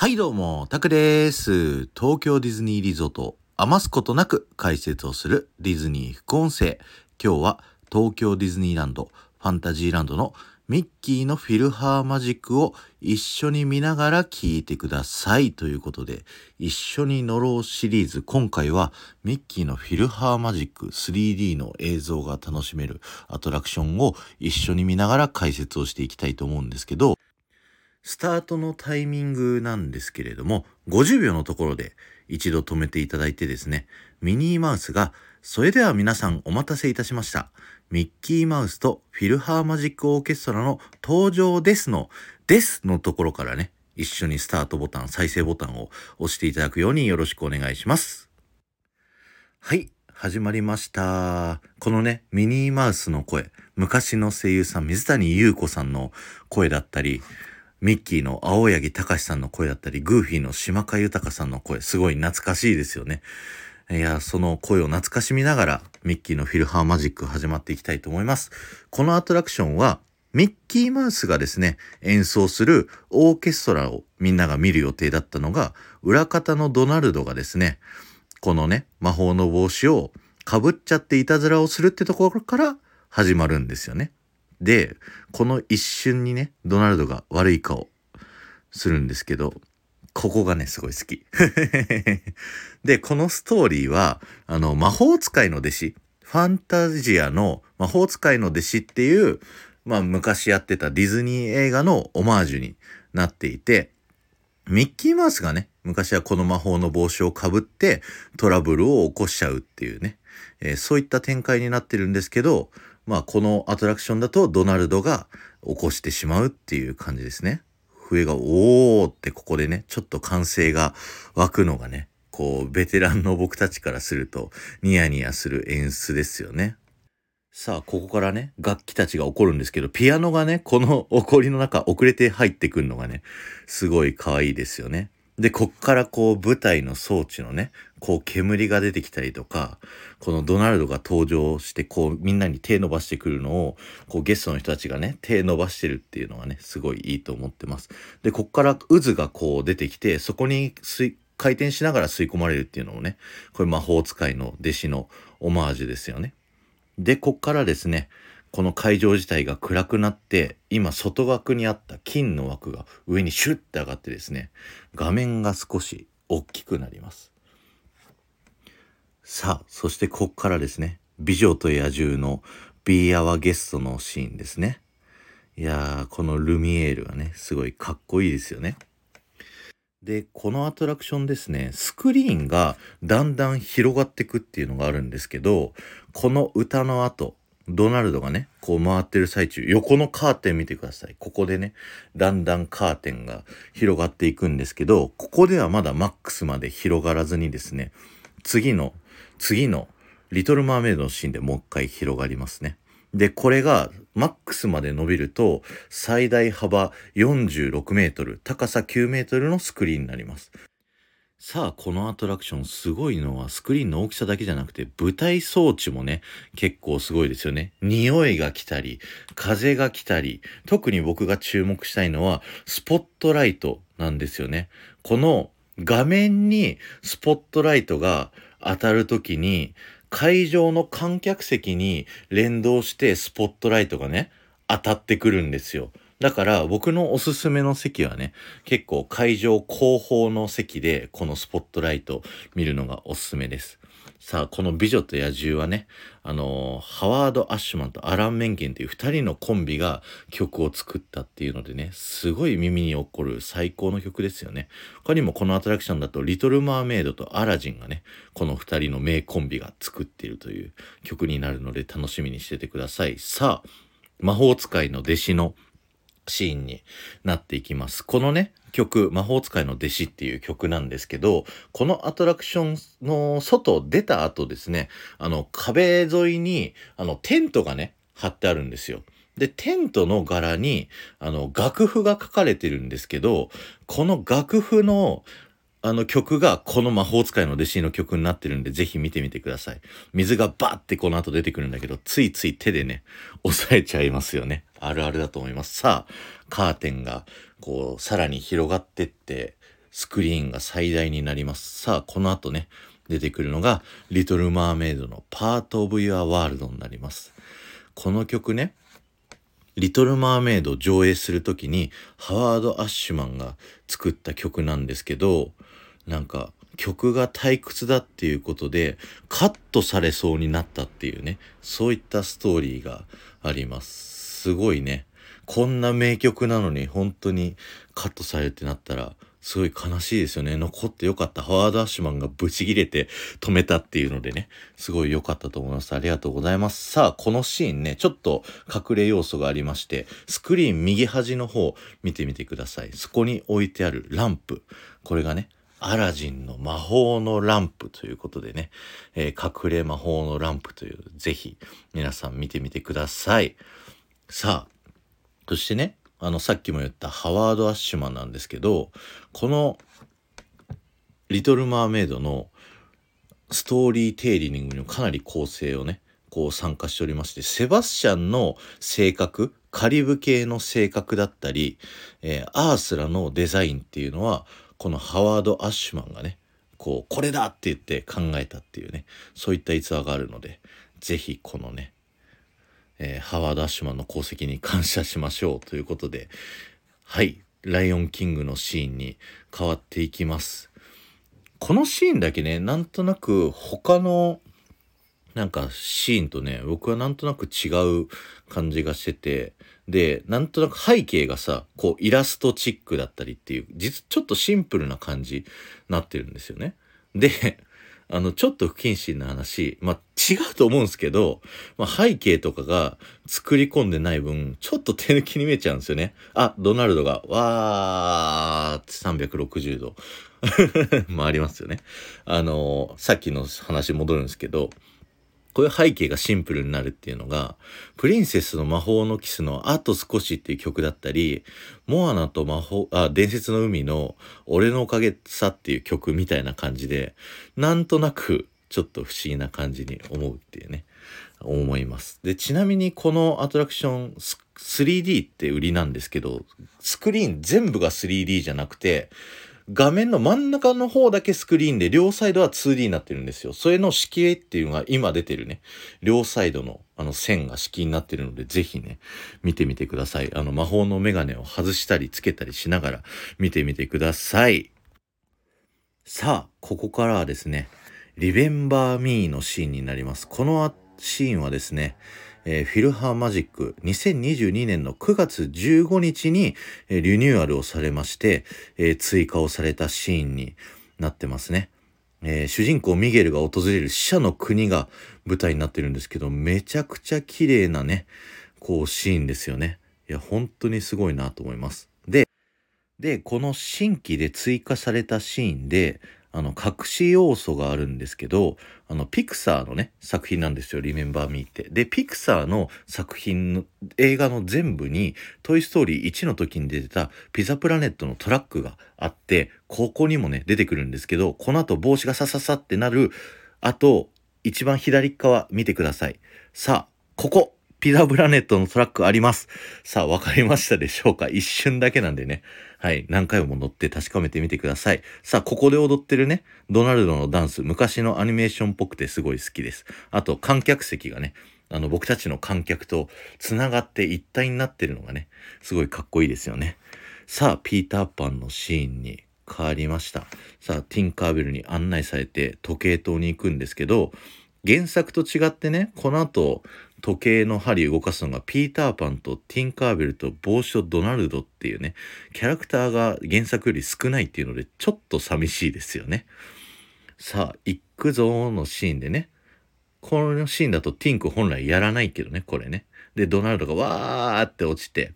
はいどうも、タクです。東京ディズニーリゾートを余すことなく解説をするディズニー副音声。今日は東京ディズニーランド、ファンタジーランドのミッキーのフィルハーマジックを一緒に見ながら聞いてくださいということで、一緒に乗ろうシリーズ、今回はミッキーのフィルハーマジック 3D の映像が楽しめるアトラクションを一緒に見ながら解説をしていきたいと思うんですけど、スタートのタイミングなんですけれども、50秒のところで一度止めていただいてですね、ミニーマウスが、それでは皆さんお待たせいたしました。ミッキーマウスとフィルハーマジックオーケストラの登場ですの、ですのところからね、一緒にスタートボタン、再生ボタンを押していただくようによろしくお願いします。はい、始まりました。このね、ミニーマウスの声、昔の声優さん、水谷優子さんの声だったり、ミッキーの青柳隆さんの声だったり、グーフィーの島川豊さんの声、すごい懐かしいですよね。いや、その声を懐かしみながら、ミッキーのフィルハーマジック始まっていきたいと思います。このアトラクションは、ミッキーマウスがですね、演奏するオーケストラをみんなが見る予定だったのが、裏方のドナルドがですね、このね、魔法の帽子をかぶっちゃっていたずらをするってところから始まるんですよね。で、この一瞬にね、ドナルドが悪い顔するんですけど、ここがね、すごい好き。で、このストーリーは、あの、魔法使いの弟子、ファンタジアの魔法使いの弟子っていう、まあ、昔やってたディズニー映画のオマージュになっていて、ミッキーマウスがね、昔はこの魔法の帽子をかぶってトラブルを起こしちゃうっていうね、えー、そういった展開になってるんですけど、まあこのアトラクションだとドナルドが起こしてしまうっていう感じですね。笛がおーってここでね、ちょっと歓声が湧くのがね、こうベテランの僕たちからするとニヤニヤする演出ですよね。さあ、ここからね、楽器たちが起こるんですけど、ピアノがね、この起こりの中遅れて入ってくるのがね、すごい可愛いですよね。で、こっからこう舞台の装置のね、こう煙が出てきたりとか、このドナルドが登場してこうみんなに手伸ばしてくるのを、こうゲストの人たちがね、手伸ばしてるっていうのがね、すごいいいと思ってます。で、こっから渦がこう出てきて、そこに回転しながら吸い込まれるっていうのもね、これ魔法使いの弟子のオマージュですよね。で、こっからですね、この会場自体が暗くなって今外枠にあった金の枠が上にシュッて上がってですね画面が少し大きくなりますさあそしてここからですね。美女と野獣の Be Our Guest のシーンですね。いやーこのルミエールがねすごいかっこいいですよね。で、このアトラクションですね、スクリーンがだんだん広がっていくっていうのがあるんですけど、この歌の後、ドナルドがね、こう回ってる最中、横のカーテン見てください。ここでね、だんだんカーテンが広がっていくんですけど、ここではまだマックスまで広がらずにですね、次の、次の、リトルマーメイドのシーンでもう一回広がりますね。で、これがマックスまで伸びると、最大幅46メートル、高さ9メートルのスクリーンになります。さあ、このアトラクションすごいのはスクリーンの大きさだけじゃなくて舞台装置もね、結構すごいですよね。匂いが来たり、風が来たり、特に僕が注目したいのはスポットライトなんですよね。この画面にスポットライトが当たるときに会場の観客席に連動してスポットライトがね、当たってくるんですよ。だから僕のおすすめの席はね、結構会場後方の席でこのスポットライト見るのがおすすめです。さあ、この美女と野獣はね、あの、ハワード・アッシュマンとアラン・メンケンという二人のコンビが曲を作ったっていうのでね、すごい耳に起こる最高の曲ですよね。他にもこのアトラクションだと、リトル・マーメイドとアラジンがね、この二人の名コンビが作っているという曲になるので楽しみにしててください。さあ、魔法使いの弟子のシーンになっていきます。このね、曲、魔法使いの弟子っていう曲なんですけど、このアトラクションの外出た後ですね、あの壁沿いにあのテントがね、張ってあるんですよ。で、テントの柄に、あの、楽譜が書かれてるんですけど、この楽譜のあの曲がこの魔法使いの弟子の曲になってるんで、ぜひ見てみてください。水がバーってこの後出てくるんだけど、ついつい手でね、押さえちゃいますよね。あるあるだと思います。さあ、カーテンがこう、さらに広がってって、スクリーンが最大になります。さあ、この後ね、出てくるのが、リトル・マーメイドのパート・オブ・ユア・ワールドになります。この曲ね、リトル・マーメイド上映する時に、ハワード・アッシュマンが作った曲なんですけど、なんか、曲が退屈だっていうことで、カットされそうになったっていうね、そういったストーリーがあります。すごいね。こんな名曲なのに本当にカットされるってなったら、すごい悲しいですよね。残ってよかった。ハワード・アッシュマンがブチギレて止めたっていうのでね、すごい良かったと思います。ありがとうございます。さあ、このシーンね、ちょっと隠れ要素がありまして、スクリーン右端の方見てみてください。そこに置いてあるランプ。これがね、アラジンの魔法のランプということでね、えー、隠れ魔法のランプという、ぜひ皆さん見てみてください。さあ、そしてね、あの、さっきも言ったハワード・アッシュマンなんですけど、この、リトル・マーメイドのストーリーテーリングにもかなり構成をね、こう参加しておりまして、セバスチャンの性格、カリブ系の性格だったり、えー、アースラのデザインっていうのは、このハワード・アッシュマンがね、こう、これだって言って考えたっていうね、そういった逸話があるので、是非このね、えー、ハワード・アッシュマンの功績に感謝しましょうということで、はい、ライオンキングのシーンに変わっていきます。このシーンだけね、なんとなく他のなんかシーンとね、僕はなんとなく違う感じがしてて、で、なんとなく背景がさ、こうイラストチックだったりっていう、実、ちょっとシンプルな感じになってるんですよね。で、あの、ちょっと不謹慎な話、まあ、違うと思うんですけど、まあ、背景とかが作り込んでない分、ちょっと手抜きに見えちゃうんですよね。あ、ドナルドが、わーって360度回りますよね。あの、さっきの話戻るんですけど、こういう背景がシンプルになるっていうのが、プリンセスの魔法のキスのあと少しっていう曲だったり、モアナと魔法、あ、伝説の海の俺のおかげさっていう曲みたいな感じで、なんとなくちょっと不思議な感じに思うっていうね、思います。で、ちなみにこのアトラクション 3D って売りなんですけど、スクリーン全部が 3D じゃなくて、画面の真ん中の方だけスクリーンで、両サイドは 2D になってるんですよ。それの式絵っていうのが今出てるね、両サイドのあの線が式になってるので、ぜひね、見てみてください。あの魔法のメガネを外したりつけたりしながら見てみてください。さあ、ここからはですね、リベンバーミーのシーンになります。このシーンはですね、えー、フィルハーマジック2022年の9月15日に、えー、リニューアルをされまして、えー、追加をされたシーンになってますね。えー、主人公ミゲルが訪れる死者の国が舞台になってるんですけど、めちゃくちゃ綺麗なね、こうシーンですよね。いや、本当にすごいなと思います。で、で、この新規で追加されたシーンで、あの、隠し要素があるんですけど、あの、ピクサーのね、作品なんですよ、リメンバーミーって。で、ピクサーの作品の、映画の全部に、トイストーリー1の時に出てたピザプラネットのトラックがあって、ここにもね、出てくるんですけど、この後帽子がさささってなる、あと、一番左側見てください。さあ、ここピザプラネットのトラックあります。さあ、わかりましたでしょうか？一瞬だけなんでね。はい。何回も乗って確かめてみてください。さあ、ここで踊ってるね、ドナルドのダンス、昔のアニメーションっぽくてすごい好きです。あと、観客席がね、あの、僕たちの観客と繋がって一体になってるのがね、すごいかっこいいですよね。さあ、ピーターパンのシーンに変わりました。さあ、ティンカーベルに案内されて時計塔に行くんですけど、原作と違ってね、この後、時計の針動かすのがピーターパンとティンカーベルと帽子とドナルドっていうね、キャラクターが原作より少ないっていうので、ちょっと寂しいですよね。さあ、行くぞのシーンでね、このシーンだとティンク本来やらないけどね、これね。で、ドナルドがわーって落ちて、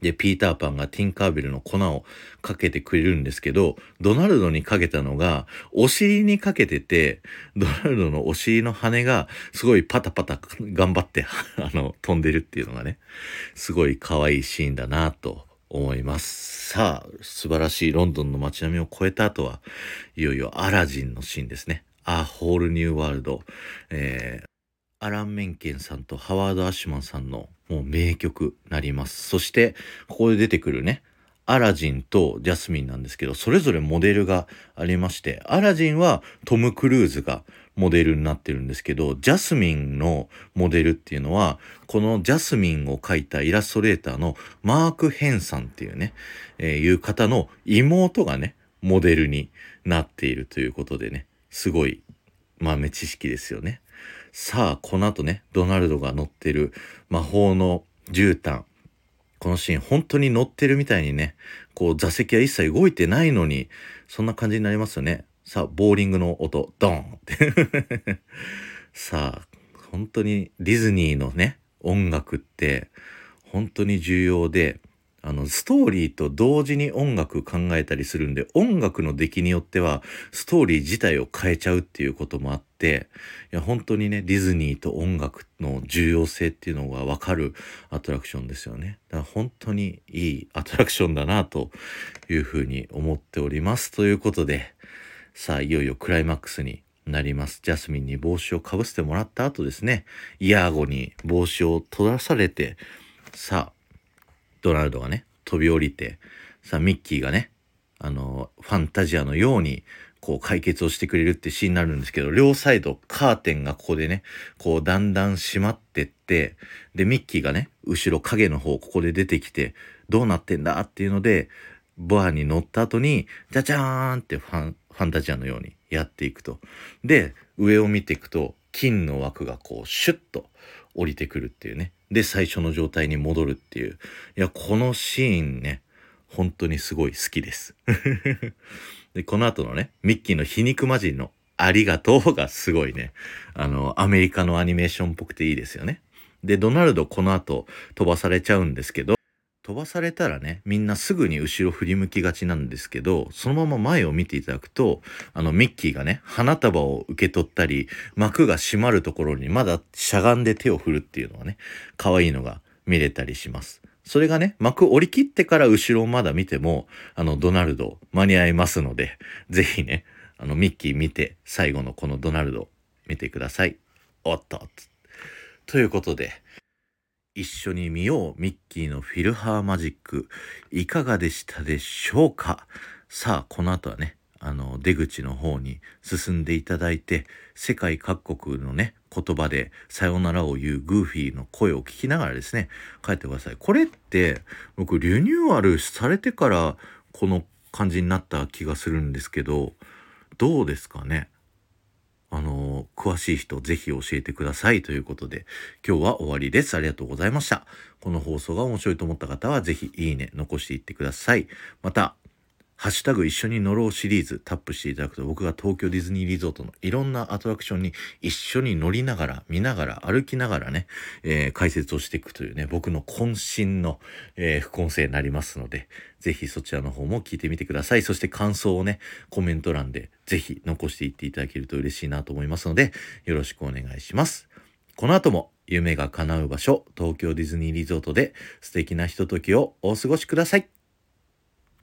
で、ピーターパンがティンカーベルの粉をかけてくれるんですけど、ドナルドにかけたのが、お尻にかけてて、ドナルドのお尻の羽が、すごいパタパタ頑張って、あの、飛んでるっていうのがね、すごい可愛いシーンだなと思います。さあ、素晴らしいロンドンの街並みを超えた後は、いよいよアラジンのシーンですね。アホールニューワールド。えー、アラン・メンケンさんとハワード・アシュマンさんのもう名曲になります。そして、ここで出てくるね、アラジンとジャスミンなんですけど、それぞれモデルがありまして、アラジンはトム・クルーズがモデルになってるんですけど、ジャスミンのモデルっていうのは、このジャスミンを描いたイラストレーターのマーク・ヘンさんっていうね、えー、いう方の妹がね、モデルになっているということでね、すごい豆知識ですよね。さあ、この後ね、ドナルドが乗ってる魔法の絨毯。このシーン、本当に乗ってるみたいにね、こう座席は一切動いてないのに、そんな感じになりますよね。さあ、ボーリングの音、ドーンって さあ、本当にディズニーのね、音楽って本当に重要で、あの、ストーリーと同時に音楽考えたりするんで、音楽の出来によっては、ストーリー自体を変えちゃうっていうこともあって、いや、本当にね、ディズニーと音楽の重要性っていうのがわかるアトラクションですよね。だから本当にいいアトラクションだなというふうに思っております。ということで、さあ、いよいよクライマックスになります。ジャスミンに帽子をかぶせてもらった後ですね、イヤーゴに帽子を取らされて、さあ、ドナルドがね、飛び降りて、さ、ミッキーがね、あの、ファンタジアのように、こう解決をしてくれるってシーンになるんですけど、両サイドカーテンがここでね、こうだんだん閉まってって、で、ミッキーがね、後ろ影の方ここで出てきて、どうなってんだっていうので、ボアに乗った後に、じゃじゃーんってファン、ファンタジアのようにやっていくと。で、上を見ていくと、金の枠がこうシュッと降りてくるっていうね。で、最初の状態に戻るっていう。いや、このシーンね、本当にすごい好きです。で、この後のね、ミッキーの皮肉魔人のありがとうがすごいね、あの、アメリカのアニメーションっぽくていいですよね。で、ドナルドこの後飛ばされちゃうんですけど、飛ばされたらね、みんなすぐに後ろ振り向きがちなんですけど、そのまま前を見ていただくと、あの、ミッキーがね、花束を受け取ったり、幕が閉まるところにまだしゃがんで手を振るっていうのはね、可愛いのが見れたりします。それがね、幕折り切ってから後ろをまだ見ても、あの、ドナルド間に合いますので、ぜひね、あの、ミッキー見て、最後のこのドナルド見てください。おっと。ということで、一緒に見ようミッキーのフィルハーマジック。いかがでしたでしょうか？さあこの後はねあの出口の方に進んでいただいて世界各国のね言葉でさよならを言うグーフィーの声を聞きながらですね帰ってください。これって僕リニューアルされてからこの感じになった気がするんですけどどうですかね？あのの詳しい人ぜひ教えてくださいということで、今日は終わりです。ありがとうございました。この放送が面白いと思った方はぜひいいね、残していってください。また、ハッシュタグ一緒に乗ろうシリーズタップしていただくと僕が東京ディズニーリゾートのいろんなアトラクションに一緒に乗りながら見ながら歩きながらね、えー、解説をしていくというね僕の渾身の、えー、副音声になりますのでぜひそちらの方も聞いてみてください。そして感想をねコメント欄でぜひ残していっていただけると嬉しいなと思いますのでよろしくお願いします。この後も夢が叶う場所東京ディズニーリゾートで素敵なひとときをお過ごしください。